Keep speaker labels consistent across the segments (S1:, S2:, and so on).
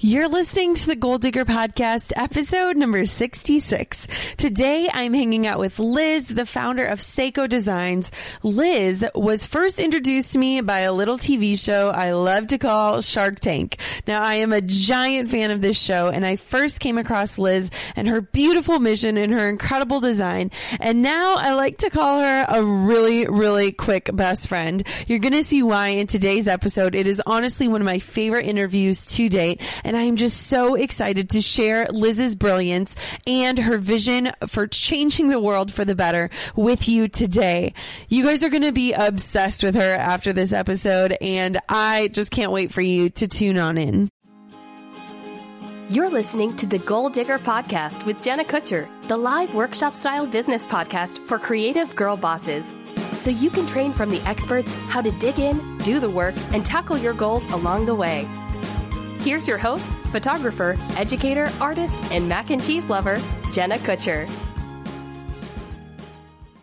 S1: You're listening to the Goal Digger Podcast, episode number 66. Today, I'm hanging out with Liz, the founder of Sseko Designs. Liz was first introduced to me by a little TV show I love to call Shark Tank. Now, I am a giant fan of this show, and I first came across Liz and her beautiful mission and her incredible design. And now I like to call her a really, really quick best friend. You're going to see why in today's episode. It is honestly one of my favorite interviews to date and I am just so excited to share Liz's brilliance and her vision for changing the world for the better with you today. You guys are going to be obsessed with her after this episode, and I just can't wait for you to tune on in.
S2: You're listening to the Goal Digger Podcast with Jenna Kutcher, the live workshop style business podcast for creative girl bosses. So you can train from the experts how to dig in, do the work, and tackle your goals along the way. Here's your host, photographer, educator, artist, and mac and cheese lover, Jenna Kutcher.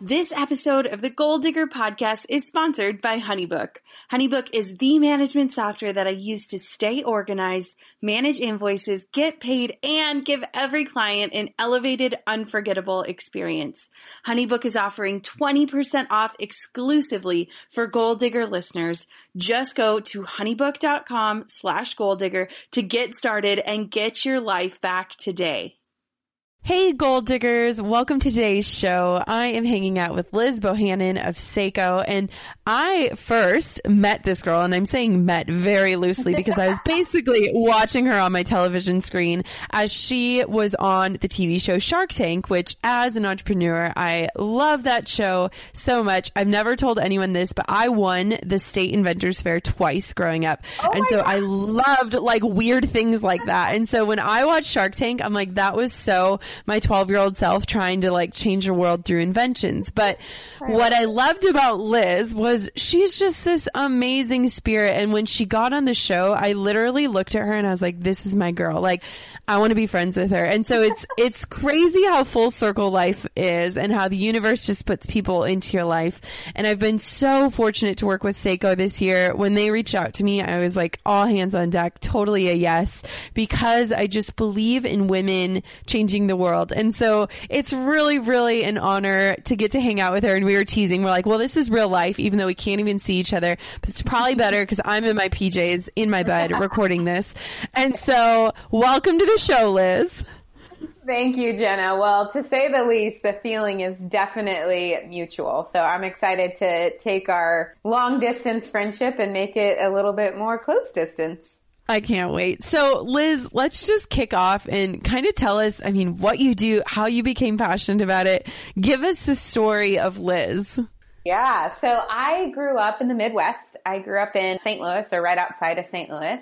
S1: This episode of the Goal Digger podcast is sponsored by Honeybook. Honeybook is the management software that I use to stay organized, manage invoices, get paid, and give every client an elevated, unforgettable experience. Honeybook is offering 20% off exclusively for Goal Digger listeners. Just go to honeybook.com slash goaldigger to get started and get your life back today. Hey, gold diggers. Welcome to today's show. I am hanging out with Liz Bohannon of Sseko and I first met this girl and I'm saying met very loosely because I was basically watching her on my television screen as she was on the TV show Shark Tank, which as an entrepreneur, I love that show so much. I've never told anyone this, but I won the state inventors fair twice growing up. Oh and so God. I loved like weird things like that. And so when I watched Shark Tank, I'm like, that was so my 12 year old self trying to like change the world through inventions. But what I loved about Liz was she's just this amazing spirit. And when she got on the show, I literally looked at her and I was like, this is my girl. Like, I want to be friends with her. And so it's, it's crazy how full circle life is and how the universe just puts people into your life. And I've been so fortunate to work with Sseko this year. When they reached out to me, I was like all hands on deck, totally a yes, because I just believe in women changing the world world. And so it's really, really an honor to get to hang out with her. And we were teasing. We're like, well, this is real life, even though we can't even see each other. But it's probably better because I'm in my PJs in my bed recording this. And so welcome to the show, Liz.
S3: Thank you, Jenna. Well, to say the least, the feeling is definitely mutual. So I'm excited to take our long distance friendship and make it a little bit more close distance.
S1: I can't wait. So, Liz, let's just kick off and kind of tell us, I mean, what you do, how you became passionate about it. Give us the story of Liz.
S3: Yeah. So, I grew up in the Midwest. I grew up in St. Louis or right outside of St. Louis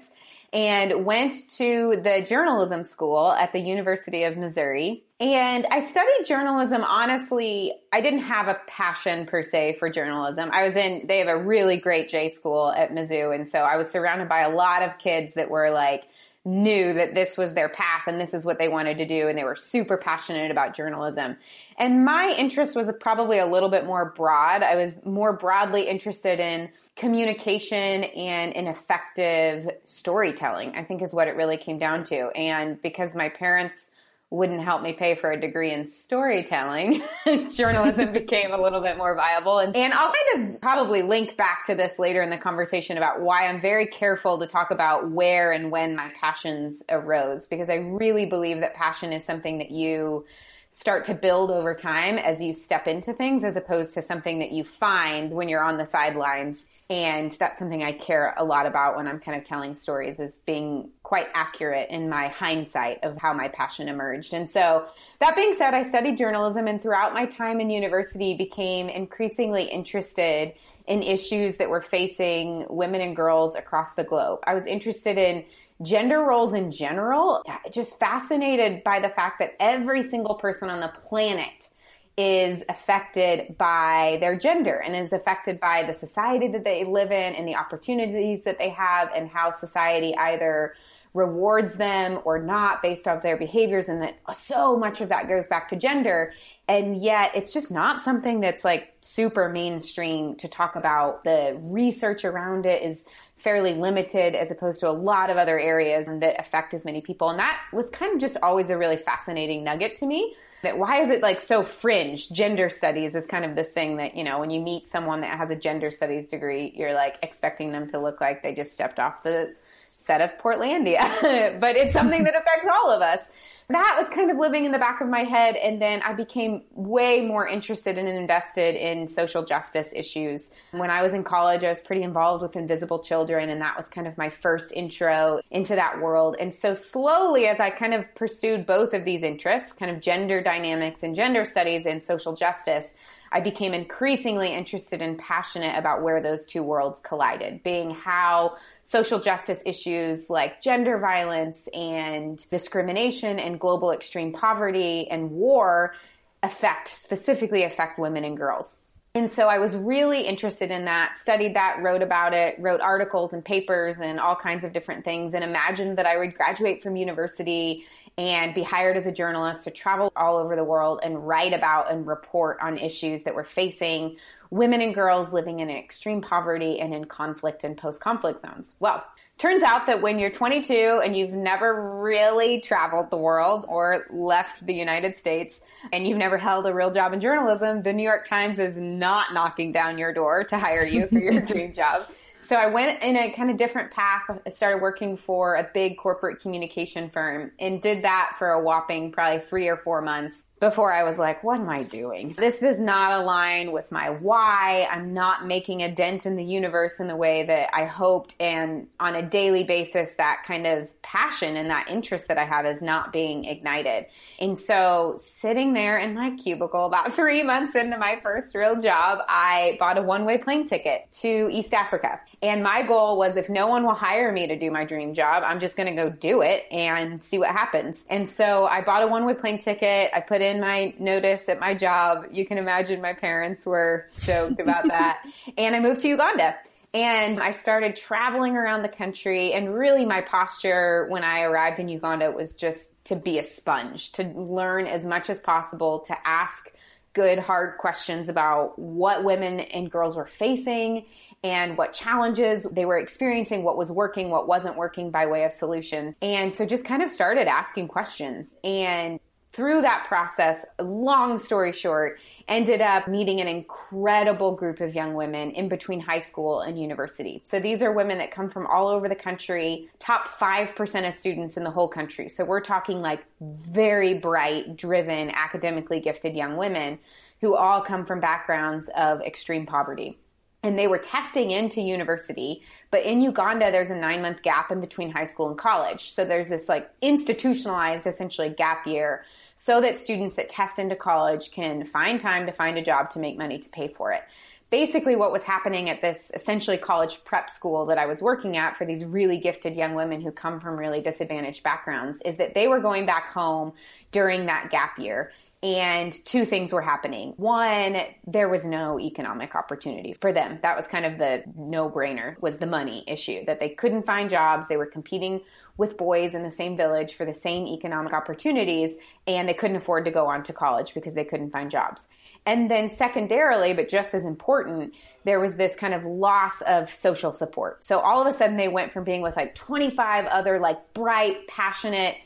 S3: and went to the journalism school at the University of Missouri. And I studied journalism. Honestly, I didn't have a passion per se for journalism. I was in, they have a really great J school at Mizzou. And so I was surrounded by a lot of kids that were like knew that this was their path and this is what they wanted to do and they were super passionate about journalism. And my interest was probably a little bit more broad. I was more broadly interested in communication and in effective storytelling, I think is what it really came down to. And because my parents wouldn't help me pay for a degree in storytelling, journalism became a little bit more viable. And, and I'll kind of probably link back to this later in the conversation about why I'm very careful to talk about where and when my passions arose, because I really believe that passion is something that you start to build over time as you step into things as opposed to something that you find when you're on the sidelines and that's something I care a lot about when I'm kind of telling stories is being quite accurate in my hindsight of how my passion emerged. And so that being said, I studied journalism and throughout my time in university became increasingly interested in issues that were facing women and girls across the globe. I was interested in gender roles in general, just fascinated by the fact that every single person on the planet is affected by their gender and is affected by the society that they live in and the opportunities that they have and how society either rewards them or not based off their behaviors. And that so much of that goes back to gender. And yet it's just not something that's like super mainstream to talk about. The research around it is fairly limited as opposed to a lot of other areas that affect as many people and that was kind of just always a really fascinating nugget to me that why is it like so fringe? Gender studies is kind of this thing that, you know, when you meet someone that has a gender studies degree, you're like expecting them to look like they just stepped off the set of Portlandia. but it's something that affects all of us that was kind of living in the back of my head. And then I became way more interested and invested in social justice issues. When I was in college, I was pretty involved with Invisible Children, and that was kind of my first intro into that world. And so slowly, as I kind of pursued both of these interests, kind of gender dynamics and gender studies and social justice, I became increasingly interested and passionate about where those two worlds collided, being how social justice issues like gender violence and discrimination and global extreme poverty and war affect, specifically affect women and girls. And so I was really interested in that, studied that, wrote about it, wrote articles and papers and all kinds of different things, and imagined that I would graduate from university and be hired as a journalist to travel all over the world and write about and report on issues that were facing women and girls living in extreme poverty and in conflict and post conflict zones. Well, turns out that when you're 22 and you've never really traveled the world or left the United States and you've never held a real job in journalism, the New York Times is not knocking down your door to hire you for your dream job. So I went in a kind of different path. I started working for a big corporate communication firm and did that for a whopping probably three or four months before I was like, what am I doing? This does not align with my why. I'm not making a dent in the universe in the way that I hoped. And on a daily basis, that kind of passion and that interest that I have is not being ignited. And so sitting there in my cubicle about three months into my first real job, I bought a one way plane ticket to East Africa. And my goal was if no one will hire me to do my dream job, I'm just going to go do it and see what happens. And so I bought a one way plane ticket. I put in in my notice at my job. You can imagine my parents were stoked about that. and I moved to Uganda. And I started traveling around the country and really my posture when I arrived in Uganda was just to be a sponge, to learn as much as possible, to ask good, hard questions about what women and girls were facing and what challenges they were experiencing, what was working, what wasn't working by way of solution. And so just kind of started asking questions and through that process, long story short, ended up meeting an incredible group of young women in between high school and university. So these are women that come from all over the country, top 5% of students in the whole country. So we're talking like very bright, driven, academically gifted young women who all come from backgrounds of extreme poverty and they were testing into university. But in Uganda, there's a nine month gap in between high school and college. So there's this like institutionalized, essentially gap year so that students that test into college can find time to find a job to make money to pay for it. Basically, what was happening at this essentially college prep school that I was working at for these really gifted young women who come from really disadvantaged backgrounds is that they were going back home during that gap year And two things were happening. One, there was no economic opportunity for them. That was kind of the no brainer was the money issue that they couldn't find jobs. They were competing with boys in the same village for the same economic opportunities and they couldn't afford to go on to college because they couldn't find jobs. And then secondarily, but just as important, there was this kind of loss of social support. So all of a sudden they went from being with like 25 other like bright, passionate,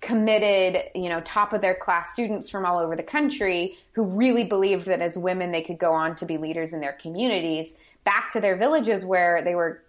S3: committed, you know, top of their class students from all over the country who really believed that as women they could go on to be leaders in their communities back to their villages where they were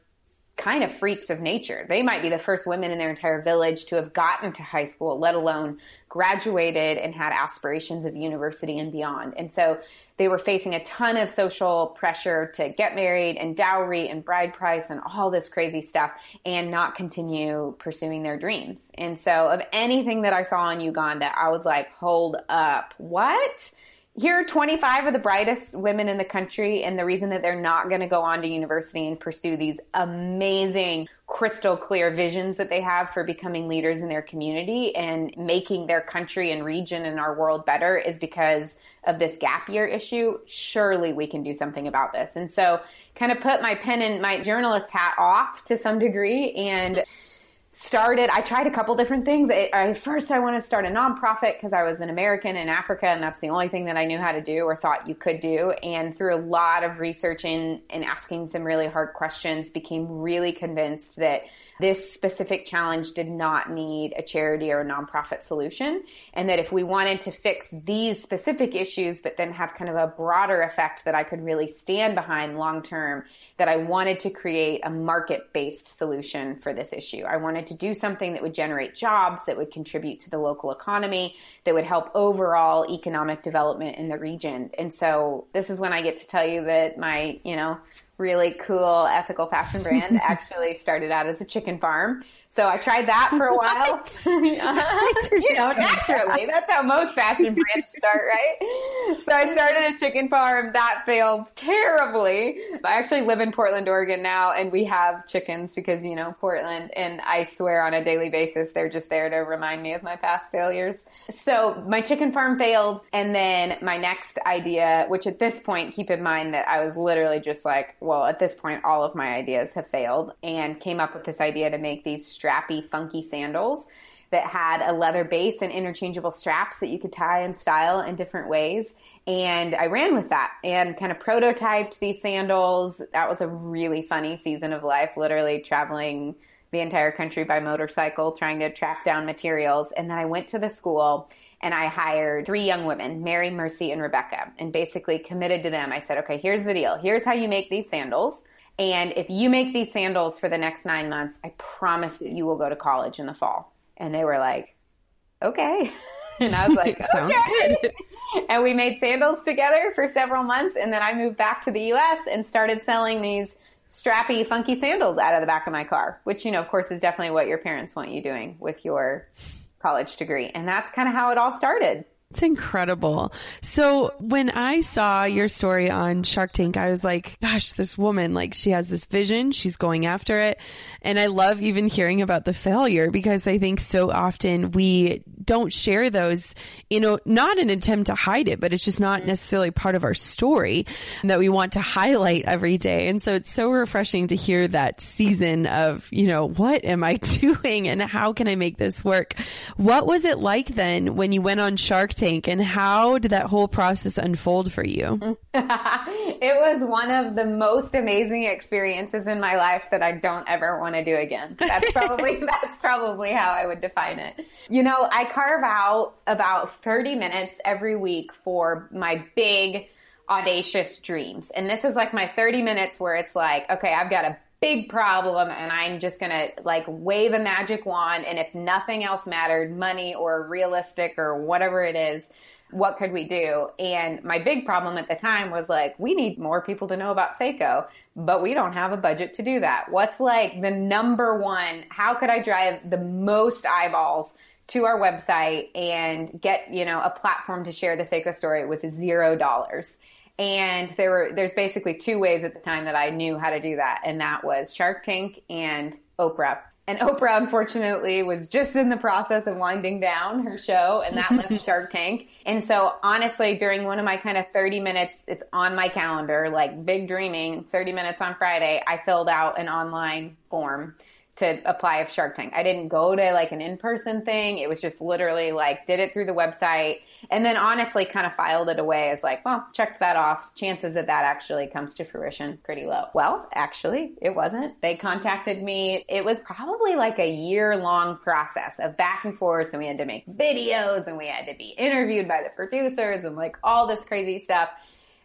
S3: kind of freaks of nature. They might be the first women in their entire village to have gotten to high school, let alone graduated and had aspirations of university and beyond. And so they were facing a ton of social pressure to get married and dowry and bride price and all this crazy stuff and not continue pursuing their dreams. And so of anything that I saw in Uganda, I was like, hold up, what? here are 25 of the brightest women in the country and the reason that they're not going to go on to university and pursue these amazing crystal clear visions that they have for becoming leaders in their community and making their country and region and our world better is because of this gap year issue. Surely we can do something about this. And so kind of put my pen and my journalist hat off to some degree and started i tried a couple different things. I, first i wanted to start a nonprofit because i was an american in africa and that's the only thing that i knew how to do or thought you could do. And through a lot of researching and asking some really hard questions became really convinced that this specific challenge did not need a charity or a nonprofit solution. And that if we wanted to fix these specific issues, but then have kind of a broader effect that I could really stand behind long term, that I wanted to create a market based solution for this issue. I wanted to do something that would generate jobs, that would contribute to the local economy, that would help overall economic development in the region. And so this is when I get to tell you that my, you know, really cool ethical fashion brand actually started out as a chicken farm. So I tried that for a while. you know, naturally. That's how most fashion brands start, right? So I started a chicken farm. That failed terribly. I actually live in Portland, Oregon now, and we have chickens because, you know, Portland, and I swear on a daily basis, they're just there to remind me of my past failures. So my chicken farm failed. And then my next idea, which at this point, keep in mind that I was literally just like, well, at this point, all of my ideas have failed and came up with this idea to make these strappy, funky sandals that had a leather base and interchangeable straps that you could tie and style in different ways. And I ran with that and kind of prototyped these sandals. That was a really funny season of life, literally traveling the entire country by motorcycle, trying to track down materials. And then I went to the school and I hired three young women, Mary, Mercy, and Rebecca, and basically committed to them. I said, okay, here's the deal. Here's how you make these sandals. And if you make these sandals for the next nine months, I promise that you will go to college in the fall. And they were like, okay. And I was like, sounds okay. good. And we made sandals together for several months. And then I moved back to the US and started selling these strappy, funky sandals out of the back of my car, which, you know, of course, is definitely what your parents want you doing with your college degree. And that's kind of how it all started.
S4: It's incredible. So when I saw your story on Shark Tank, I was like, gosh, this woman, like she has this vision. She's going after it. And I love even hearing about the failure because I think so often we don't share those, you know, not an attempt to hide it, but it's just not necessarily part of our story that we want to highlight every day. And so it's so refreshing to hear that season of, you know, what am I doing and how can I make this work? What was it like then when you went on Shark Tank and how did that whole process unfold for you?
S3: it was one of the most amazing experiences in my life that I don't ever want to do again. That's probably, that's probably how I would define it. You know, I carve out about 30 minutes every week for my big audacious dreams. And this is like my 30 minutes where it's like, okay, I've got a big problem and I'm just going to like wave a magic wand. And if nothing else mattered, money or realistic or whatever it is, what could we do? And my big problem at the time was like, we need more people to know about Sseko, but we don't have a budget to do that. What's like the number one? How could I drive the most eyeballs to our website and get, you know, a platform to share the Sseko story with zero dollars? And there were, there's basically two ways at the time that I knew how to do that. And that was Shark Tank and Oprah. And Oprah, unfortunately, was just in the process of winding down her show and that left Shark Tank. And so honestly, during one of my kind of 30 minutes, it's on my calendar, like big dreaming, 30 minutes on Friday, I filled out an online form to apply of Shark Tank. I didn't go to like an in-person thing. It was just literally like did it through the website and then honestly kind of filed it away as like, well, checked that off. Chances that that actually comes to fruition pretty low. Well, actually, it wasn't. They contacted me. It was probably like a year long process of back and forth and we had to make videos and we had to be interviewed by the producers and like all this crazy stuff.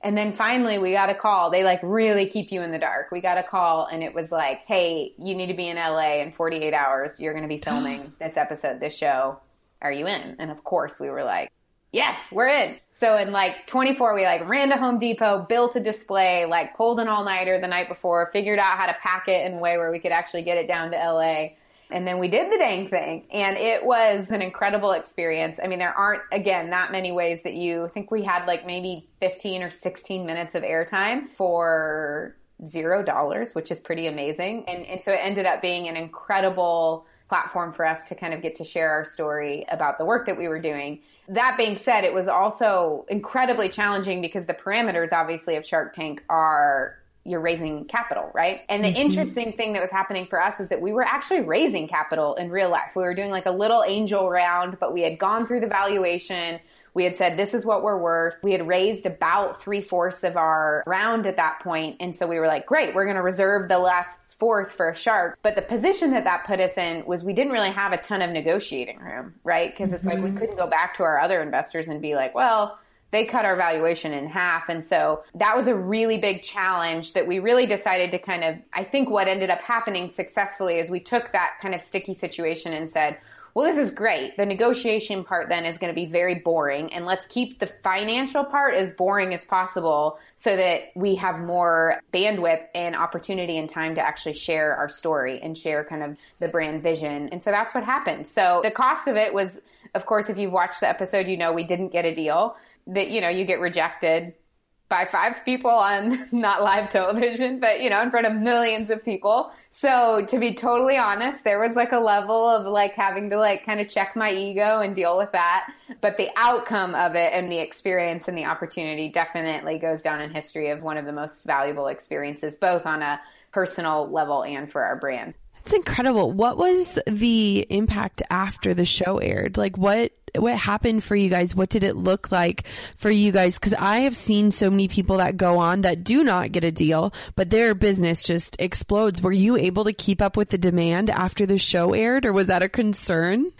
S3: And then finally we got a call. They like really keep you in the dark. We got a call and it was like, Hey, you need to be in LA in 48 hours. You're going to be filming this episode, this show. Are you in? And of course we were like, yes, we're in. So in like 24, we like ran to Home Depot, built a display, like pulled an all nighter the night before, figured out how to pack it in a way where we could actually get it down to LA. And then we did the dang thing and it was an incredible experience. I mean, there aren't, again, that many ways that you I think we had like maybe 15 or 16 minutes of airtime for zero dollars, which is pretty amazing. And, and so it ended up being an incredible platform for us to kind of get to share our story about the work that we were doing. That being said, it was also incredibly challenging because the parameters obviously of Shark Tank are you're raising capital, right? And the mm-hmm. interesting thing that was happening for us is that we were actually raising capital in real life. We were doing like a little angel round, but we had gone through the valuation. We had said, this is what we're worth. We had raised about three fourths of our round at that point. And so we were like, great, we're going to reserve the last fourth for a shark. But the position that that put us in was we didn't really have a ton of negotiating room, right? Because it's mm-hmm. like we mm-hmm. couldn't go back to our other investors and be like, well, they cut our valuation in half. And so that was a really big challenge that we really decided to kind of, I think what ended up happening successfully is we took that kind of sticky situation and said, well, this is great. The negotiation part then is going to be very boring and let's keep the financial part as boring as possible so that we have more bandwidth and opportunity and time to actually share our story and share kind of the brand vision. And so that's what happened. So the cost of it was, of course, if you've watched the episode, you know we didn't get a deal that you know you get rejected by five people on not live television, but you know, in front of millions of people. So to be totally honest, there was like a level of like having to like kind of check my ego and deal with that. But the outcome of it and the experience and the opportunity definitely goes down in history of one of the most valuable experiences, both on a personal level and for our brand.
S4: It's incredible. What was the impact after the show aired? Like what what happened for you guys? What did it look like for you guys? Cuz I have seen so many people that go on that do not get a deal, but their business just explodes. Were you able to keep up with the demand after the show aired or was that a concern?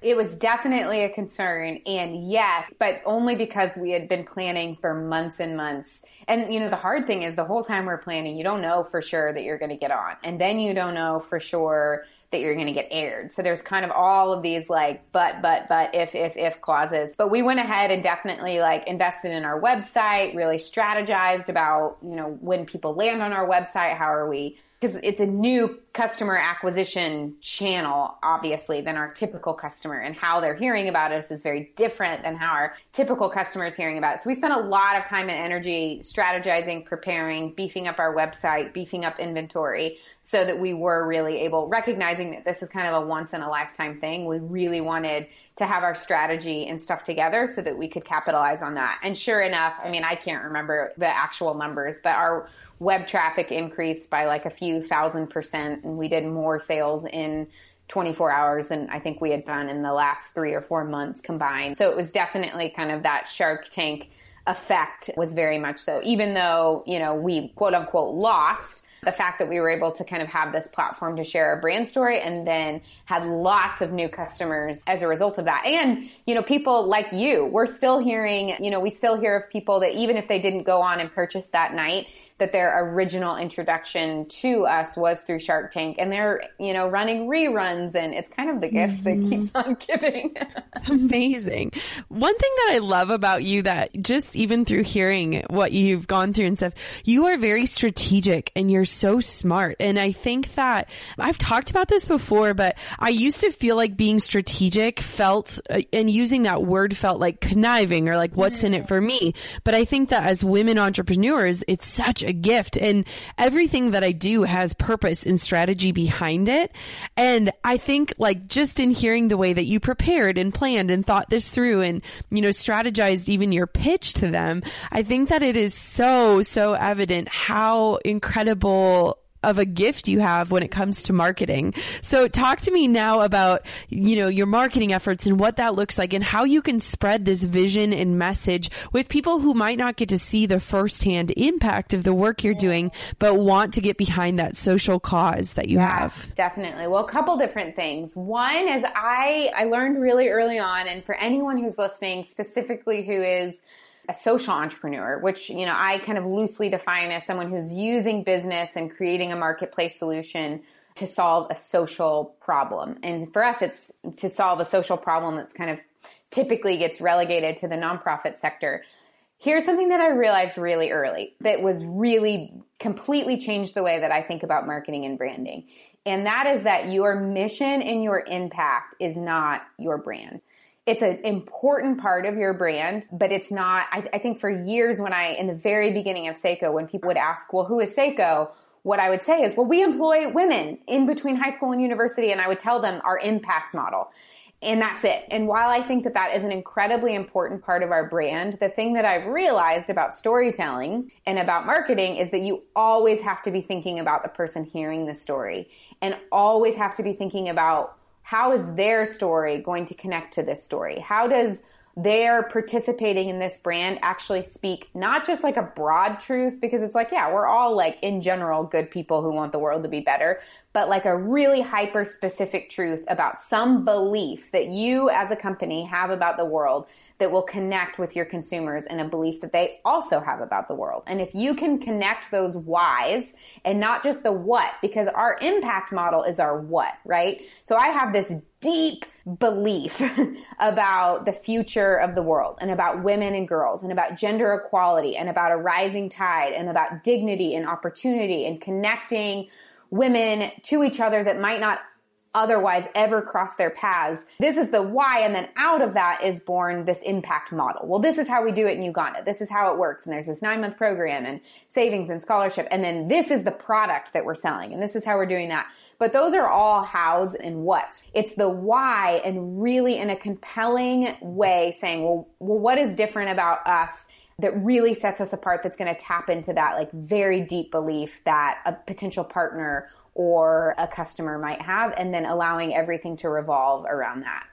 S3: It was definitely a concern. And yes, but only because we had been planning for months and months. And you know, the hard thing is the whole time we're planning, you don't know for sure that you're going to get on. And then you don't know for sure that you're going to get aired. So there's kind of all of these like, but, but, but, if, if, if clauses. But we went ahead and definitely like invested in our website, really strategized about, you know, when people land on our website, how are we because it's a new customer acquisition channel, obviously, than our typical customer. And how they're hearing about us is very different than how our typical customer is hearing about it. So we spent a lot of time and energy strategizing, preparing, beefing up our website, beefing up inventory so that we were really able, recognizing that this is kind of a once in a lifetime thing. We really wanted to have our strategy and stuff together so that we could capitalize on that. And sure enough, I mean, I can't remember the actual numbers, but our web traffic increased by like a few thousand percent and we did more sales in 24 hours than I think we had done in the last three or four months combined. So it was definitely kind of that Shark Tank effect was very much so. Even though, you know, we quote unquote lost, the fact that we were able to kind of have this platform to share our brand story and then had lots of new customers as a result of that. And, you know, people like you, we're still hearing, you know, we still hear of people that even if they didn't go on and purchase that night, that their original introduction to us was through Shark Tank and they're, you know, running reruns and it's kind of the gift mm-hmm. that keeps on giving.
S4: it's amazing. One thing that I love about you that just even through hearing what you've gone through and stuff, you are very strategic and you're so smart. And I think that I've talked about this before, but I used to feel like being strategic felt uh, and using that word felt like conniving or like what's in it for me. But I think that as women entrepreneurs, it's such
S1: such a gift and everything that I do has purpose and strategy behind it. And I think like just in hearing the way that you prepared and planned and thought this through and, you know, strategized even your pitch to them, I think that it is so, so evident how incredible of a gift you have when it comes to marketing. So talk to me now about, you know, your marketing efforts and what that looks like and how you can spread this vision and message with people who might not get to see the firsthand impact of the work you're doing, but want to get behind that social cause that you yeah, have.
S3: Definitely. Well, a couple different things. One is I, I learned really early on, and for anyone who's listening, specifically who is a social entrepreneur, which, you know, I kind of loosely define as someone who's using business and creating a marketplace solution to solve a social problem. And for us, it's to solve a social problem that's kind of typically gets relegated to the nonprofit sector. Here's something that I realized really early that was really completely changed the way that I think about marketing and branding. And that is that your mission and your impact is not your brand it's an important part of your brand, but it's not. I, I, think for years, when I, in the very beginning of Sseko, when people would ask, well, who is Sseko? What I would say is, well, we employ women in between high school and university, and I would tell them our impact model. And that's it. And while I think that that is an incredibly important part of our brand, the thing that I've realized about storytelling and about marketing is that you always have to be thinking about the person hearing the story and always have to be thinking about how is their story going to connect to this story? How does their participating in this brand actually speak not just like a broad truth because it's like yeah we're all like in general good people who want the world to be better but like a really hyper specific truth about some belief that you as a company have about the world that will connect with your consumers and a belief that they also have about the world. And if you can connect those whys and not just the what, because our impact model is our what, right? So I have this deep belief about the future of the world and about women and girls and about gender equality and about a rising tide and about dignity and opportunity and connecting women to each other that might not otherwise ever cross their paths. This is the why. And then out of that is born this impact model. Well, this is how we do it in Uganda. This is how it works. And there's this nine month program and savings and scholarship. And then this is the product that we're selling. And this is how we're doing that. But those are all hows and whats. It's the why and really in a compelling way saying, well, well, what is different about us? that really sets us apart that's going to tap into that like very deep belief that a potential partner or a customer might have, and then allowing everything to revolve around that.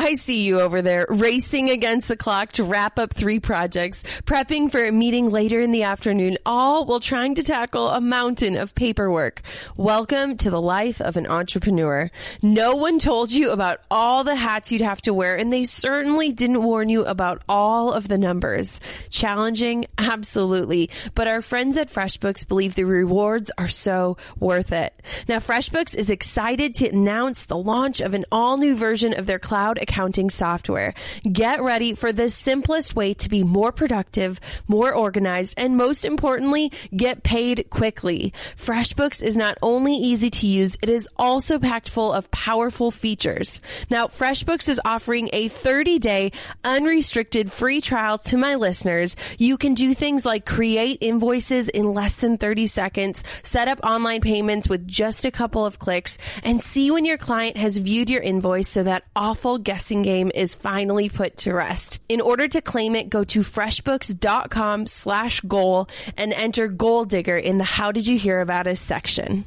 S1: I see you over there racing against the clock to wrap up three projects, prepping for a meeting later in the afternoon, all while trying to tackle a mountain of paperwork. Welcome to the life of an entrepreneur. No one told you about all the hats you'd have to wear, and they certainly didn't warn you about all of the numbers. Challenging? Absolutely. But our friends at FreshBooks believe the rewards are so worth it. Now, FreshBooks is excited to announce the launch of an all new version of their cloud accounting software. Get ready for the simplest way to be more productive, more organized, and most importantly, get paid quickly. FreshBooks is not only easy to use, it is also packed full of powerful features. Now, FreshBooks is offering a 30 day unrestricted free trial to my listeners. You can do things like create invoices in less than 30 seconds, set up online payments with just a couple of clicks, and see when your client has viewed your invoice so that awful guest guessing game is finally put to rest. In order to claim it, go to freshbooks.com slash goal and enter Goal Digger in the How Did You Hear About Us section.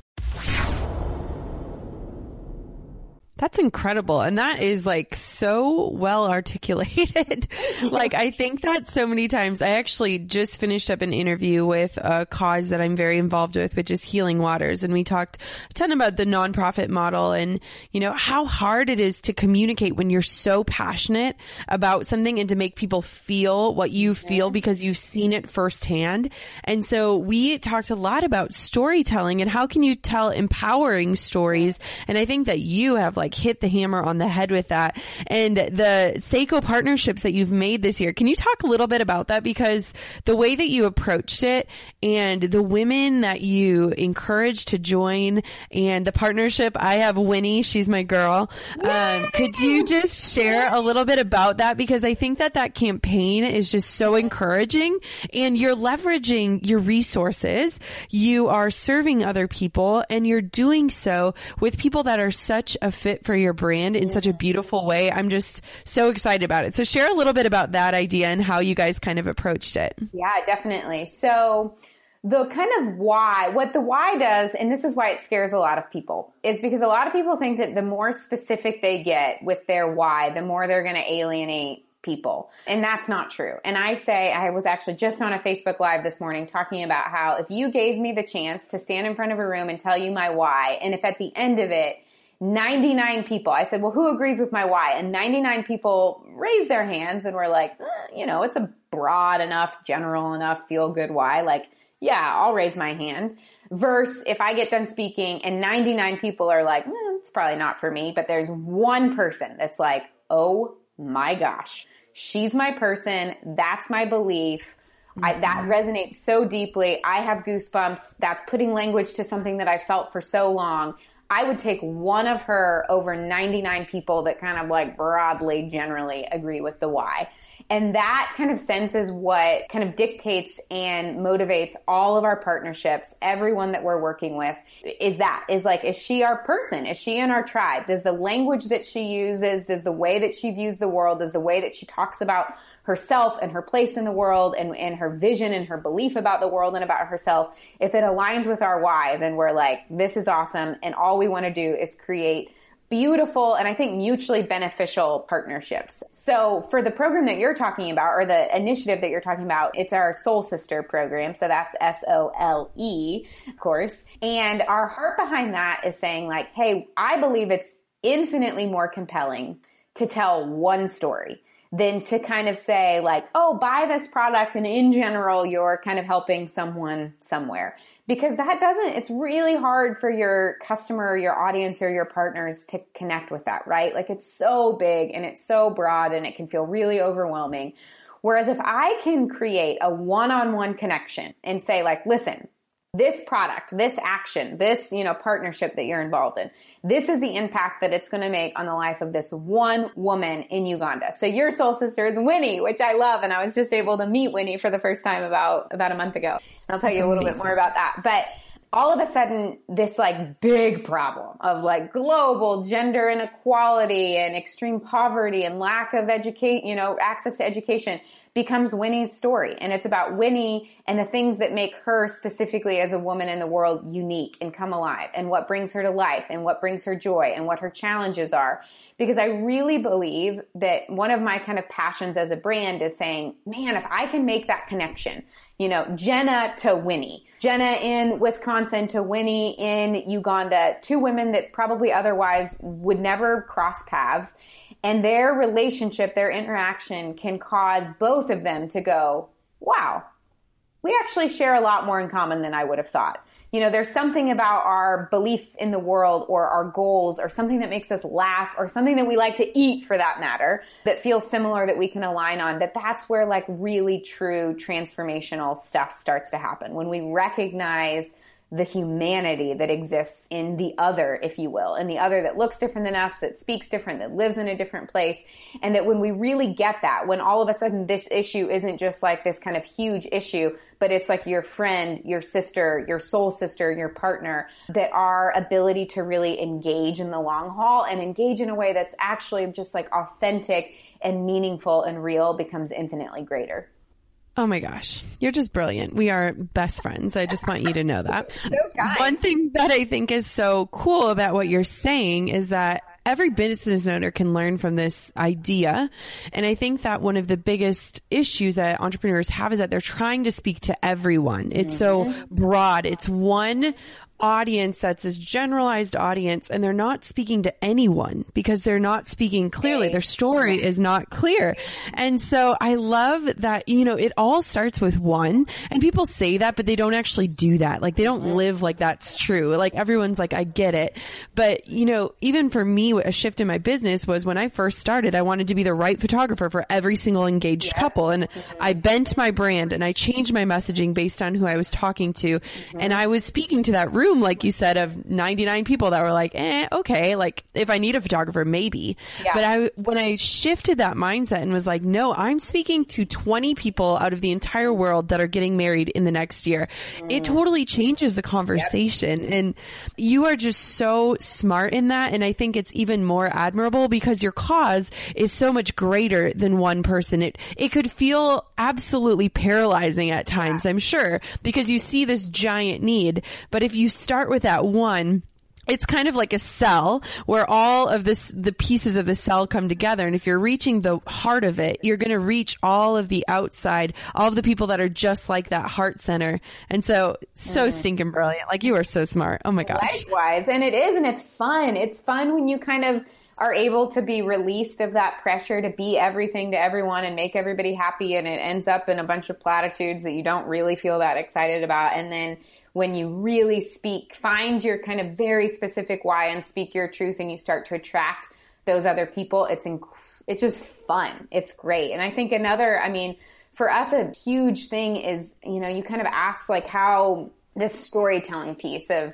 S1: That's incredible. And that is like so well articulated. like I think that so many times I actually just finished up an interview with a cause that I'm very involved with, which is Healing Waters. And we talked a ton about the nonprofit model and, you know, how hard it is to communicate when you're so passionate about something and to make people feel what you feel because you've seen it firsthand. And so we talked a lot about storytelling and how can you tell empowering stories. And I think that you have like like hit the hammer on the head with that. And the Sseko partnerships that you've made this year, can you talk a little bit about that? Because the way that you approached it and the women that you encouraged to join and the partnership, I have Winnie, she's my girl. Um, could you just share a little bit about that? Because I think that that campaign is just so encouraging and you're leveraging your resources. You are serving other people and you're doing so with people that are such a fit for your brand in such a beautiful way. I'm just so excited about it. So share a little bit about that idea and how you guys kind of approached it.
S3: Yeah, definitely. So the kind of why, what the why does, and this is why it scares a lot of people, is because a lot of people think that the more specific they get with their why, the more they're going to alienate people. And that's not true. And I say, I was actually just on a Facebook Live this morning talking about how if you gave me the chance to stand in front of a room and tell you my why, and if at the end of it, 99 people, I said, well, who agrees with my why? And 99 people raised their hands and were like, eh, you know, it's a broad enough, general enough, feel good why. Like, yeah, I'll raise my hand. Verse if I get done speaking and 99 people are like, eh, it's probably not for me, but there's one person that's like, oh my gosh, she's my person. That's my belief. I, that mm-hmm. resonates so deeply. I have goosebumps. That's putting language to something that I felt for so long. I would take one of her over 99 people that kind of like broadly, generally agree with the why. And that kind of sense is what kind of dictates and motivates all of our partnerships, everyone that we're working with is that, is like, is she our person? Is she in our tribe? Does the language that she uses, does the way that she views the world, does the way that she talks about herself and her place in the world and, and her vision and her belief about the world and about herself, if it aligns with our why, then we're like, this is awesome. And all we want to do is create beautiful and I think mutually beneficial partnerships. So for the program that you're talking about or the initiative that you're talking about, it's our Sole Sister program. So that's S-O-L-E, of course. And our heart behind that is saying like, hey, I believe it's infinitely more compelling to tell one story than to kind of say like, oh, buy this product and in general, you're kind of helping someone somewhere. Because that doesn't, it's really hard for your customer, your audience, or your partners to connect with that, right? Like it's so big and it's so broad and it can feel really overwhelming. Whereas if I can create a one-on-one connection and say like, listen, this product, this action, this, you know, partnership that you're involved in, this is the impact that it's going to make on the life of this one woman in Uganda. So your sole sister is Winnie, which I love. And I was just able to meet Winnie for the first time about, about a month ago. And I'll tell That's you a little amazing. bit more about that. But all of a sudden, this like big problem of like global gender inequality and extreme poverty and lack of educate, you know, access to education becomes Winnie's story. And it's about Winnie and the things that make her specifically as a woman in the world unique and come alive and what brings her to life and what brings her joy and what her challenges are. Because I really believe that one of my kind of passions as a brand is saying, man, if I can make that connection, you know, Jenna to Winnie, Jenna in Wisconsin to Winnie in Uganda, two women that probably otherwise would never cross paths and their relationship, their interaction can cause both of them to go, wow, we actually share a lot more in common than I would have thought. You know, there's something about our belief in the world or our goals or something that makes us laugh or something that we like to eat for that matter that feels similar that we can align on that that's where like really true transformational stuff starts to happen. When we recognize the humanity that exists in the other, if you will, in the other that looks different than us, that speaks different, that lives in a different place. And that when we really get that, when all of a sudden this issue isn't just like this kind of huge issue, but it's like your friend, your sister, your soul sister, your partner, that our ability to really engage in the long haul and engage in a way that's actually just like authentic and meaningful and real becomes infinitely greater.
S1: Oh my gosh. You're just brilliant. We are best friends. I just want you to know that. so One thing that I think is so cool about what you're saying is that every business owner can learn from this idea. And I think that one of the biggest issues that entrepreneurs have is that they're trying to speak to everyone. It's mm-hmm. so broad. It's one audience that's this generalized audience and they're not speaking to anyone because they're not speaking clearly. Their story is not clear. And so I love that, you know, it all starts with one and people say that, but they don't actually do that. Like they don't mm-hmm. live like that's true. Like everyone's like, I get it. But, you know, even for me, a shift in my business was when I first started, I wanted to be the right photographer for every single engaged couple. And I bent my brand and I changed my messaging based on who I was talking to. Mm-hmm. And I was speaking to that room, like you said, of 99 people that were like, eh, okay. Like if I need a photographer, maybe.
S3: Yeah.
S1: But I, when I shifted that mindset and was like, no, I'm speaking to 20 people out of the entire world that are getting married in the next year, it totally changes the conversation. And you are just so smart in that. And I think it's even more admirable because your cause is so much greater than one person. It, it could feel absolutely paralyzing at times, I'm sure, because you see this giant need. But if you start with that one, it's kind of like a cell where all of this, the pieces of the cell come together. And if you're reaching the heart of it, you're going to reach all of the outside, all of the people that are just like that heart center. And so, so mm-hmm. stinking brilliant. Like you are so smart. Oh my gosh.
S3: Likewise. And it is, and it's fun. It's fun when you kind of are able to be released of that pressure to be everything to everyone and make everybody happy. And it ends up in a bunch of platitudes that you don't really feel that excited about. And then when you really speak, find your kind of very specific why and speak your truth and you start to attract those other people. It's inc- it's just fun. It's great. And I think another, I mean, for us, a huge thing is, you know, you kind of ask like how this storytelling piece of,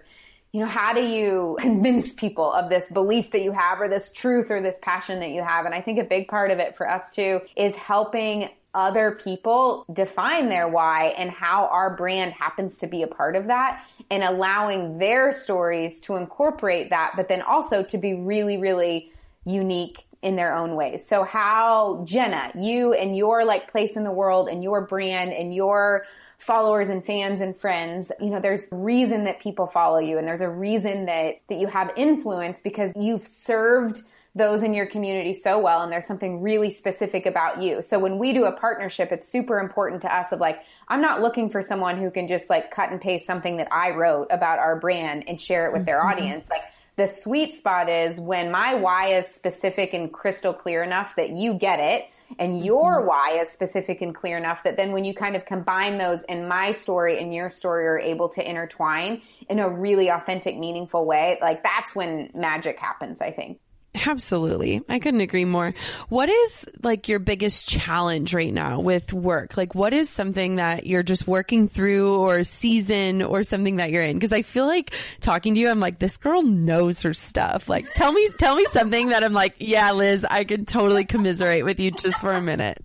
S3: you know, how do you convince people of this belief that you have or this truth or this passion that you have? And I think a big part of it for us too is helping other people define their why and how our brand happens to be a part of that and allowing their stories to incorporate that, but then also to be really, really unique in their own ways. So how Jenna, you and your like place in the world and your brand and your followers and fans and friends, you know, there's reason that people follow you and there's a reason that, that you have influence because you've served those in your community so well and there's something really specific about you. So when we do a partnership, it's super important to us of like, I'm not looking for someone who can just like cut and paste something that I wrote about our brand and share it with their
S1: Mm-hmm.
S3: audience. Like the sweet spot is when my why is specific and crystal clear enough that you get it and your
S1: Mm-hmm.
S3: why is specific and clear enough that then when you kind of combine those and my story and your story are able to intertwine in a really authentic, meaningful way, like that's when magic happens, I think.
S1: Absolutely. I couldn't agree more. What is like your biggest challenge right now with work? Like what is something that you're just working through or season or something that you're in? Cause I feel like talking to you, I'm like, this girl knows her stuff. Like tell me, tell me something that I'm like, yeah, Liz, I could totally commiserate with you just for a minute.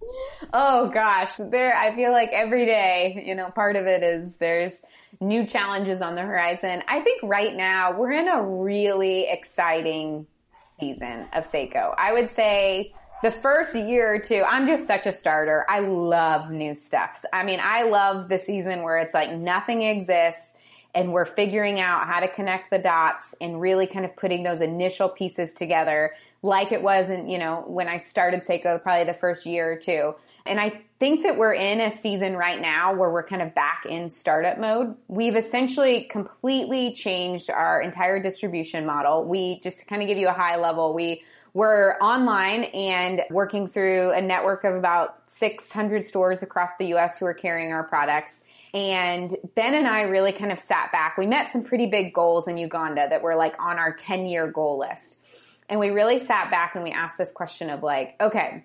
S3: Oh gosh, there, I feel like every day, you know, part of it is there's new challenges on the horizon. I think right now we're in a really exciting season of Sseko. I would say the first year or two, I'm just such a starter. I love new stuff. I mean, I love the season where it's like nothing exists and we're figuring out how to connect the dots and really kind of putting those initial pieces together like it was in, you know, when I started Sseko, probably the first year or two. And I think that we're in a season right now where we're kind of back in startup mode. We've essentially completely changed our entire distribution model. We just to kind of give you a high level, we were online and working through a network of about 600 stores across the US who are carrying our products. And Ben and I really kind of sat back. We met some pretty big goals in Uganda that were like on our 10 year goal list. And we really sat back and we asked this question of like, okay,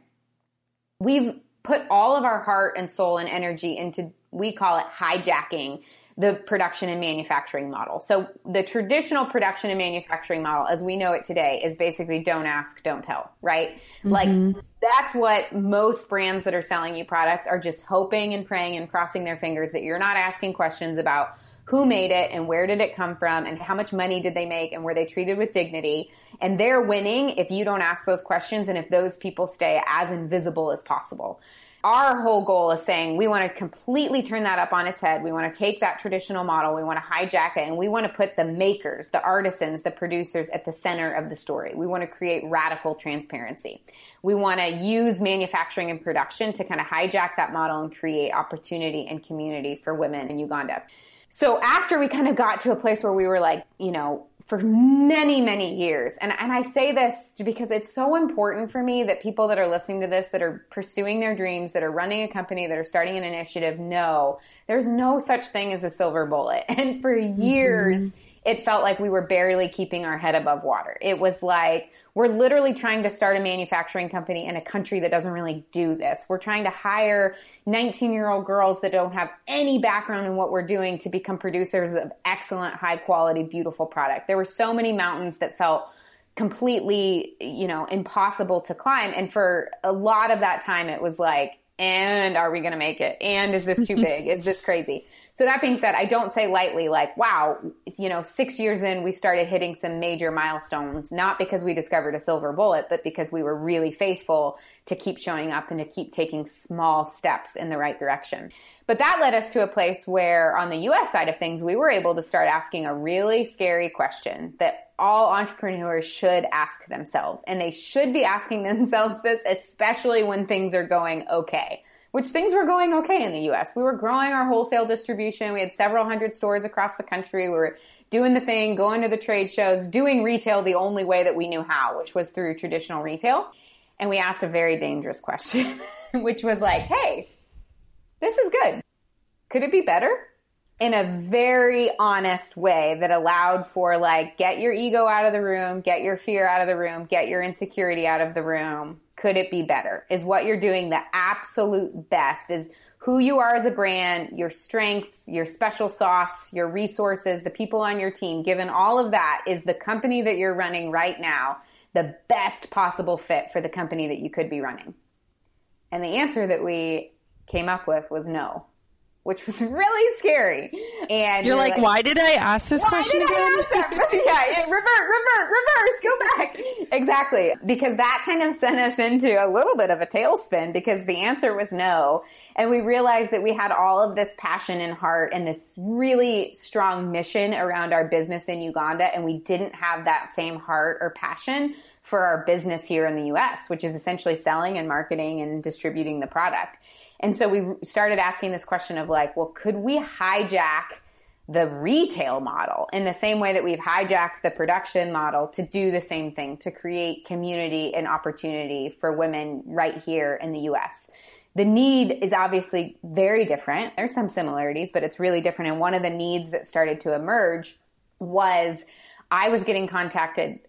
S3: we've put all of our heart and soul and energy into, we call it hijacking the production and manufacturing model. So the traditional production and manufacturing model, as we know it today, is basically don't ask, don't tell, right? Mm-hmm. Like that's what most brands that are selling you products are just hoping and praying and crossing their fingers that you're not asking questions about who made it and where did it come from and how much money did they make and were they treated with dignity. And they're winning if you don't ask those questions and if those people stay as invisible as possible. Our whole goal is saying we want to completely turn that up on its head. We want to take that traditional model. We want to hijack it and we want to put the makers, the artisans, the producers at the center of the story. We want to create radical transparency. We want to use manufacturing and production to kind of hijack that model and create opportunity and community for women in Uganda. So after we kind of got to a place where we were like, you know, for many, many years. And, and I say this because it's so important for me that people that are listening to this, that are pursuing their dreams, that are running a company, that are starting an initiative know there's no such thing as a silver bullet. And for years, mm-hmm it felt like we were barely keeping our head above water. It was like, we're literally trying to start a manufacturing company in a country that doesn't really do this. We're trying to hire 19 year old girls that don't have any background in what we're doing to become producers of excellent, high quality, beautiful product. There were so many mountains that felt completely, you know, impossible to climb. And for a lot of that time, it was like, and are we going to make it? And is this too big? is this crazy? So that being said, I don't say lightly like, wow, you know, six years in, we started hitting some major milestones, not because we discovered a silver bullet, but because we were really faithful to keep showing up and to keep taking small steps in the right direction. But that led us to a place where on the US side of things, we were able to start asking a really scary question that all entrepreneurs should ask themselves. And they should be asking themselves this, especially when things are going okay which things were going okay in the US. We were growing our wholesale distribution. We had several hundred stores across the country. We were doing the thing, going to the trade shows, doing retail the only way that we knew how, which was through traditional retail. And we asked a very dangerous question, which was like, hey, this is good. Could it be better? In a very honest way that allowed for like, get your ego out of the room, get your fear out of the room, get your insecurity out of the room, could it be better? Is what you're doing the absolute best? Is who you are as a brand, your strengths, your special sauce, your resources, the people on your team, given all of that, is the company that you're running right now the best possible fit for the company that you could be running? And the answer that we came up with was no which was really scary. And
S1: you're, you're like, like, why did I ask this question again?
S3: yeah, revert, revert, reverse, go back. exactly. Because that kind of sent us into a little bit of a tailspin because the answer was no. And we realized that we had all of this passion and heart and this really strong mission around our business in Uganda. And we didn't have that same heart or passion for our business here in the US, which is essentially selling and marketing and distributing the product. And so we started asking this question of like, well, could we hijack the retail model in the same way that we've hijacked the production model to do the same thing, to create community and opportunity for women right here in the US? The need is obviously very different. There's some similarities, but it's really different. And one of the needs that started to emerge was I was getting contacted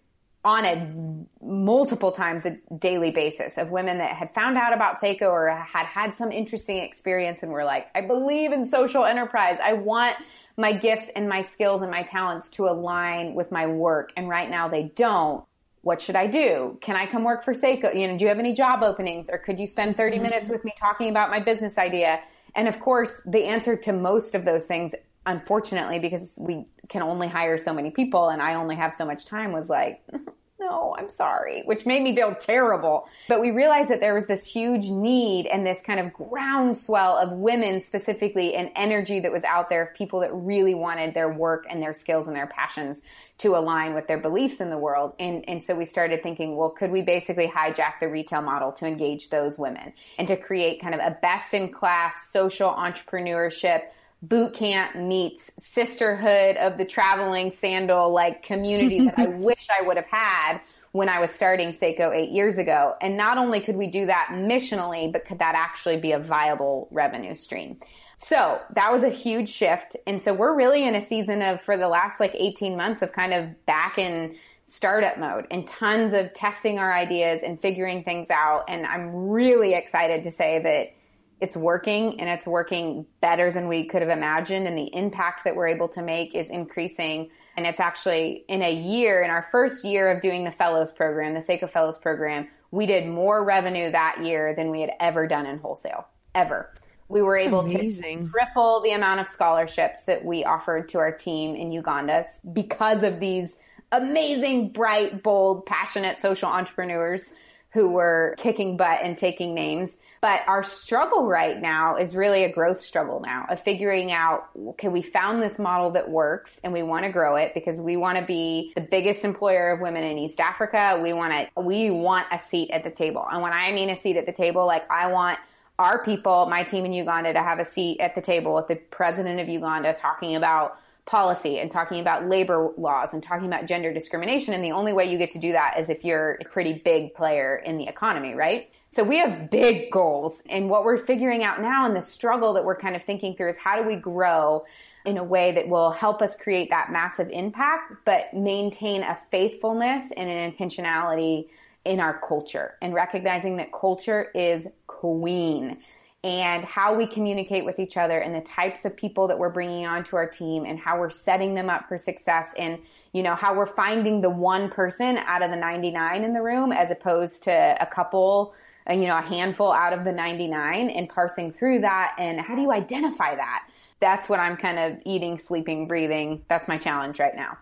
S3: on a multiple times a daily basis of women that had found out about Sseko or had had some interesting experience and were like, I believe in social enterprise. I want my gifts and my skills and my talents to align with my work. And right now they don't. What should I do? Can I come work for Sseko? You know, do you have any job openings or could you spend 30 mm-hmm. minutes with me talking about my business idea? And of course, the answer to most of those things unfortunately, because we can only hire so many people and I only have so much time, was like, I'm sorry, which made me feel terrible. But we realized that there was this huge need and this kind of groundswell of women specifically and energy that was out there of people that really wanted their work and their skills and their passions to align with their beliefs in the world. And, and so we started thinking, well, could we basically hijack the retail model to engage those women and to create kind of a best in class social entrepreneurship boot camp meets sisterhood of the traveling sandal like community that I wish I would have had when I was starting Sseko eight years ago. And not only could we do that missionally, but could that actually be a viable revenue stream? So that was a huge shift. And so we're really in a season of, for the last like 18 months of kind of back in startup mode and tons of testing our ideas and figuring things out. And I'm really excited to say that it's working and it's working better than we could have imagined. And the impact that we're able to make is increasing. And it's actually in a year in our first year of doing the fellows program the Sseko fellows program we did more revenue that year than we had ever done in wholesale ever. We were That's able amazing. to triple the amount of scholarships that we offered to our team in uganda because of these amazing bright bold passionate social entrepreneurs who were kicking butt and taking names but our struggle right now is really a growth struggle now of figuring out, okay, we found this model that works and we want to grow it because we want to be the biggest employer of women in East Africa. We want to, we want a seat at the table. And when I mean a seat at the table, like I want our people, my team in Uganda, to have a seat at the table with the president of Uganda talking about policy and talking about labor laws and talking about gender discrimination. And the only way you get to do that is if you're a pretty big player in the economy, right? So we have big goals. And what we're figuring out now and the struggle that we're kind of thinking through is how do we grow in a way that will help us create that massive impact, but maintain a faithfulness and an intentionality in our culture and recognizing that culture is queen and how we communicate with each other and the types of people that we're bringing onto our team and how we're setting them up for success and you know how we're finding the one person out of the 99 in the room as opposed to a couple uh, you know a handful out of the 99 and parsing through that and how do you identify that that's what i'm kind of eating sleeping breathing that's my challenge right now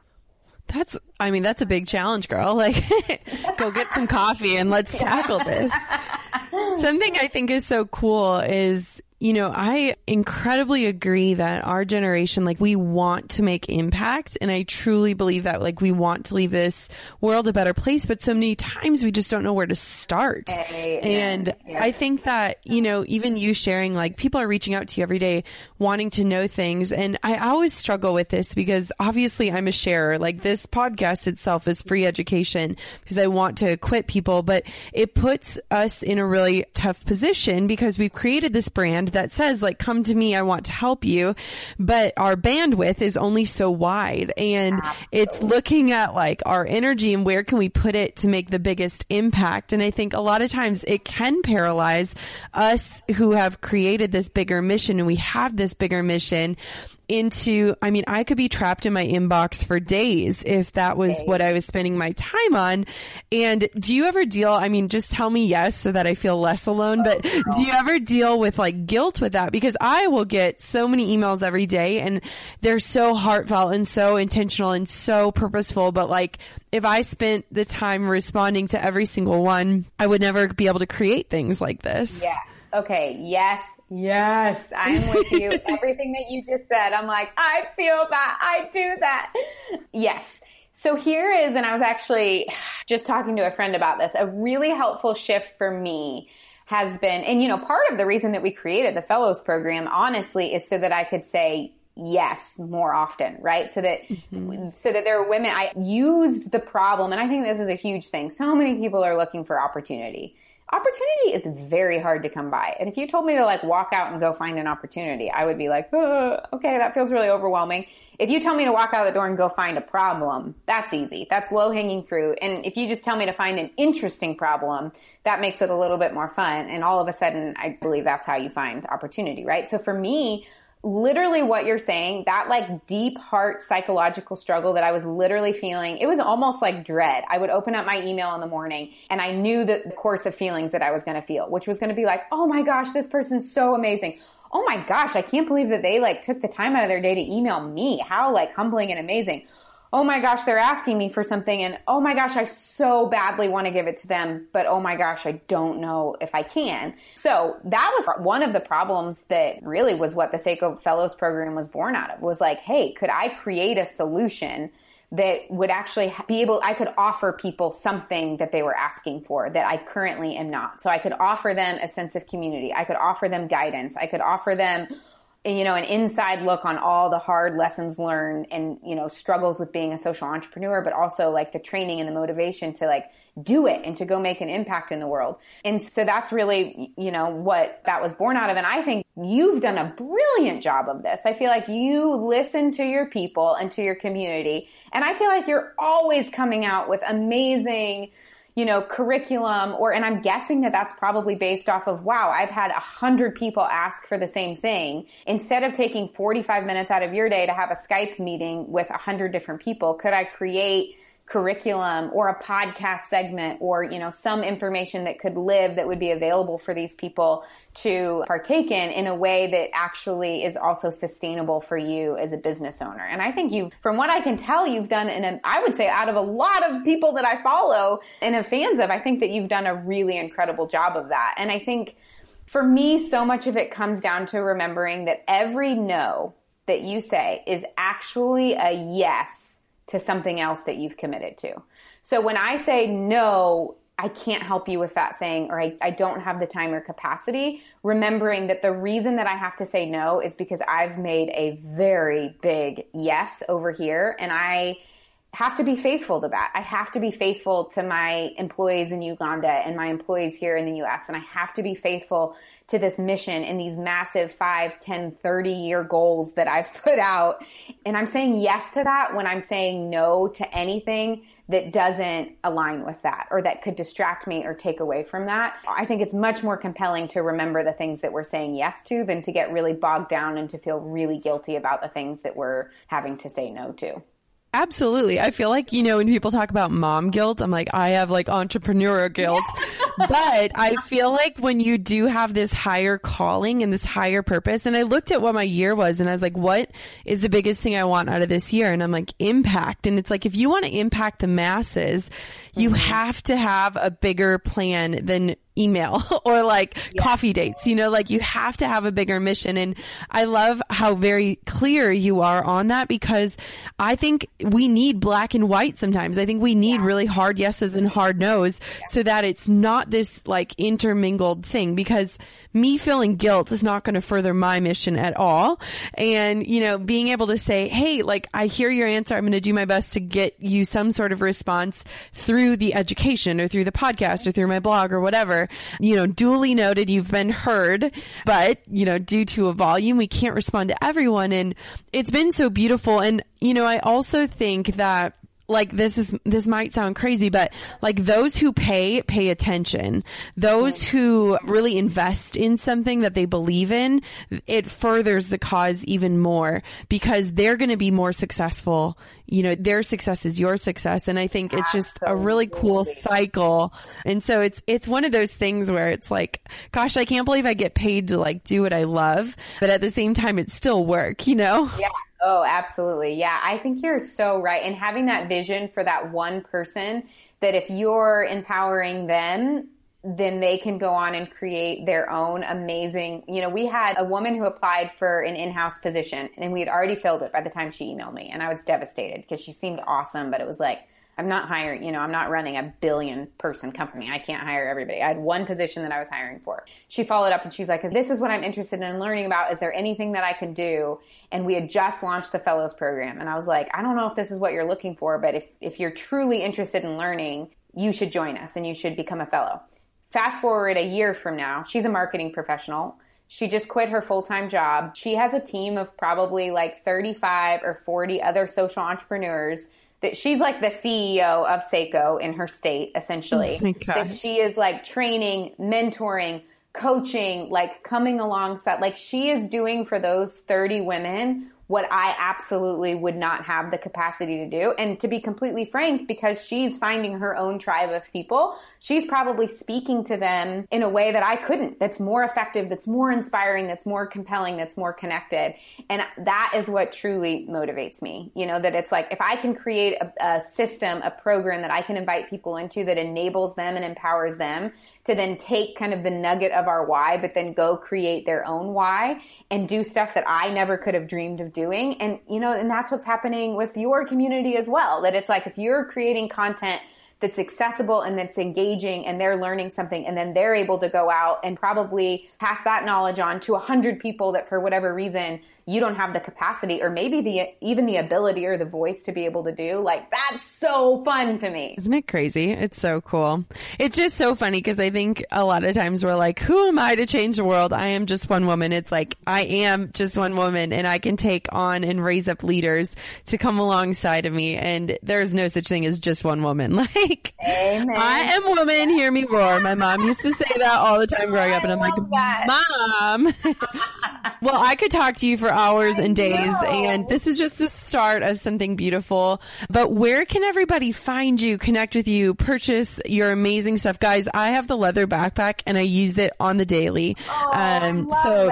S1: that's, I mean, that's a big challenge, girl. Like, go get some coffee and let's tackle this. Something I think is so cool is you know, I incredibly agree that our generation, like, we want to make impact. And I truly believe that, like, we want to leave this world a better place. But so many times we just don't know where to start. Hey, and yeah. I think that, you know, even you sharing, like, people are reaching out to you every day wanting to know things. And I always struggle with this because obviously I'm a sharer. Like, this podcast itself is free education because I want to equip people, but it puts us in a really tough position because we've created this brand that says like, come to me, I want to help you. But our bandwidth is only so wide and Absolutely. it's looking at like our energy and where can we put it to make the biggest impact. And I think a lot of times it can paralyze us who have created this bigger mission and we have this bigger mission into, I mean, I could be trapped in my inbox for days if that was what I was spending my time on. And do you ever deal, I mean, just tell me yes so that I feel less alone, but oh, do you ever deal with like guilt with that? Because I will get so many emails every day and they're so heartfelt and so intentional and so purposeful. But like, if I spent the time responding to every single one, I would never be able to create things like this.
S3: Yes. Okay. Yes Yes, I'm with you. Everything that you just said, I'm like, I feel that. I do that. Yes. So here is, and I was actually just talking to a friend about this, a really helpful shift for me has been, and you know, part of the reason that we created the fellows program, honestly, is so that I could say yes more often, right? So that, mm-hmm. so that there are women, I used the problem, and I think this is a huge thing. So many people are looking for opportunity opportunity is very hard to come by. And if you told me to like walk out and go find an opportunity, I would be like, oh, okay, that feels really overwhelming. If you tell me to walk out the door and go find a problem, that's easy. That's low hanging fruit. And if you just tell me to find an interesting problem, that makes it a little bit more fun. And all of a sudden, I believe that's how you find opportunity, right? So for me, literally what you're saying, that like deep heart psychological struggle that I was literally feeling, it was almost like dread. I would open up my email in the morning and I knew the course of feelings that I was going to feel, which was going to be like, oh my gosh, this person's so amazing. Oh my gosh, I can't believe that they like took the time out of their day to email me. How like humbling and amazing oh my gosh, they're asking me for something and oh my gosh, I so badly want to give it to them, but oh my gosh, I don't know if I can. So that was one of the problems that really was what the Sseko Fellows program was born out of was like, hey, could I create a solution that would actually be able, I could offer people something that they were asking for that I currently am not. So I could offer them a sense of community. I could offer them guidance. I could offer them you know, an inside look on all the hard lessons learned and, you know, struggles with being a social entrepreneur, but also like the training and the motivation to like do it and to go make an impact in the world. And so that's really, you know, what that was born out of. And I think you've done a brilliant job of this. I feel like you listen to your people and to your community. And I feel like you're always coming out with amazing, you know, curriculum or, and I'm guessing that that's probably based off of, wow, I've had a hundred people ask for the same thing. Instead of taking 45 minutes out of your day to have a Skype meeting with a hundred different people, could I create curriculum or a podcast segment or, you know, some information that could live that would be available for these people to partake in in a way that actually is also sustainable for you as a business owner. And I think you, from what I can tell, you've done an, I would say out of a lot of people that I follow and have fans of, I think that you've done a really incredible job of that. And I think for me, so much of it comes down to remembering that every no that you say is actually a yes to something else that you've committed to. So when I say no, I can't help you with that thing or I, I don't have the time or capacity, remembering that the reason that I have to say no is because I've made a very big yes over here and I have to be faithful to that. I have to be faithful to my employees in Uganda and my employees here in the US. And I have to be faithful to this mission and these massive 5, 10, 30 year goals that I've put out. And I'm saying yes to that when I'm saying no to anything that doesn't align with that or that could distract me or take away from that. I think it's much more compelling to remember the things that we're saying yes to than to get really bogged down and to feel really guilty about the things that we're having to say no to.
S1: Absolutely. I feel like, you know, when people talk about mom guilt, I'm like, I have like entrepreneur guilt. but I feel like when you do have this higher calling and this higher purpose, and I looked at what my year was and I was like, what is the biggest thing I want out of this year? And I'm like, impact. And it's like, if you want to impact the masses, you mm-hmm. have to have a bigger plan than email or like yeah. coffee dates. You know, like you have to have a bigger mission. And I love how very clear you are on that because I think we need black and white sometimes. I think we need yeah. really hard yeses and hard nos yeah. so that it's not this like intermingled thing because me feeling guilt is not going to further my mission at all. And, you know, being able to say, Hey, like I hear your answer. I'm going to do my best to get you some sort of response through the education or through the podcast or through my blog or whatever you know, duly noted, you've been heard, but, you know, due to a volume, we can't respond to everyone. And it's been so beautiful. And, you know, I also think that like this is this might sound crazy but like those who pay pay attention. Those who really invest in something that they believe in it furthers the cause even more because they're going to be more successful. You know their success is your success. And i think it's just a really cool cycle. And so it's it's one of those things where it's like gosh i can't believe i get paid to like do what i love but at the same time it's still work you know?
S3: Yeah Oh, absolutely. Yeah, I think you're so right. And having that vision for that one person that if you're empowering them, then they can go on and create their own amazing. You know, we had a woman who applied for an in-house position and we had already filled it by the time she emailed me and I was devastated because she seemed awesome, but it was like, I'm not hiring, you know, I'm not running a billion person company. I can't hire everybody. I had one position that I was hiring for. She followed up and she's like, this is what I'm interested in learning about. Is there anything that I can do? And we had just launched the fellows program. And I was like, I don't know if this is what you're looking for, but if, if you're truly interested in learning, you should join us and you should become a fellow. Fast forward a year from now, she's a marketing professional. She just quit her full time job. She has a team of probably like 35 or 40 other social entrepreneurs that she's like the CEO of Sseko in her state, essentially. Oh that she is like training, mentoring, coaching, like coming alongside, like she is doing for those 30 women what I absolutely would not have the capacity to do. And to be completely frank, because she's finding her own tribe of people, she's probably speaking to them in a way that I couldn't, that's more effective, that's more inspiring, that's more compelling, that's more connected. And that is what truly motivates me. You know, that it's like if I can create a, a system, a program that I can invite people into that enables them and empowers them to then take kind of the nugget of our why, but then go create their own why and do stuff that I never could have dreamed of doing. And, you know, and that's what's happening with your community as well. That it's like if you're creating content that's accessible and that's engaging and they're learning something and then they're able to go out and probably pass that knowledge on to a hundred people that for whatever reason you don't have the capacity or maybe the even the ability or the voice to be able to do like that's so fun to me.
S1: Isn't it crazy? It's so cool. It's just so funny because i think a lot of times we're like who am i to change the world? I am just one woman. It's like i am just one woman and i can take on and raise up leaders to come alongside of me. And there's no such thing as just one woman. Like Amen. i am woman. Hear me roar. My mom used to say that all the time growing up. And i'm like mom. Well i could talk to you for hours and days. And this is just the start of something beautiful. But where can everybody find you, connect with you, purchase your amazing stuff? Guys, I have the leather backpack and I use it on the daily.
S3: Oh, um, so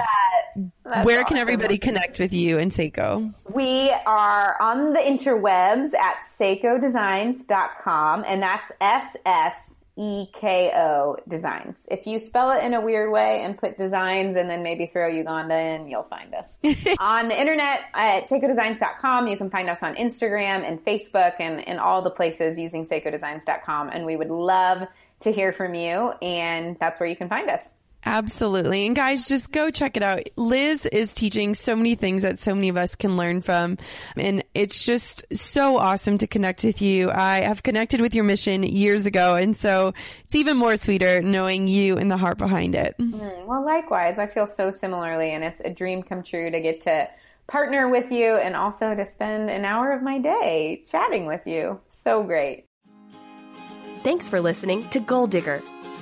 S1: where can everybody connect with you and Sseko?
S3: We are on the interwebs at ssekodesigns.com and that's S S E-K-O designs. If you spell it in a weird way and put designs and then maybe throw Uganda in, you'll find us. on the internet at ssekodesigns.com, you can find us on Instagram and Facebook and, and all the places using ssekodesigns.com. And we would love to hear from you. And that's where you can find us.
S1: Absolutely. And guys, just go check it out. Liz is teaching so many things that so many of us can learn from. And it's just so awesome to connect with you. I have connected with your mission years ago. And so it's even more sweeter knowing you and the heart behind it.
S3: Mm, well, likewise, I feel so similarly. And it's a dream come true to get to partner with you and also to spend an hour of my day chatting with you. So great.
S2: Thanks for listening to Goal Digger.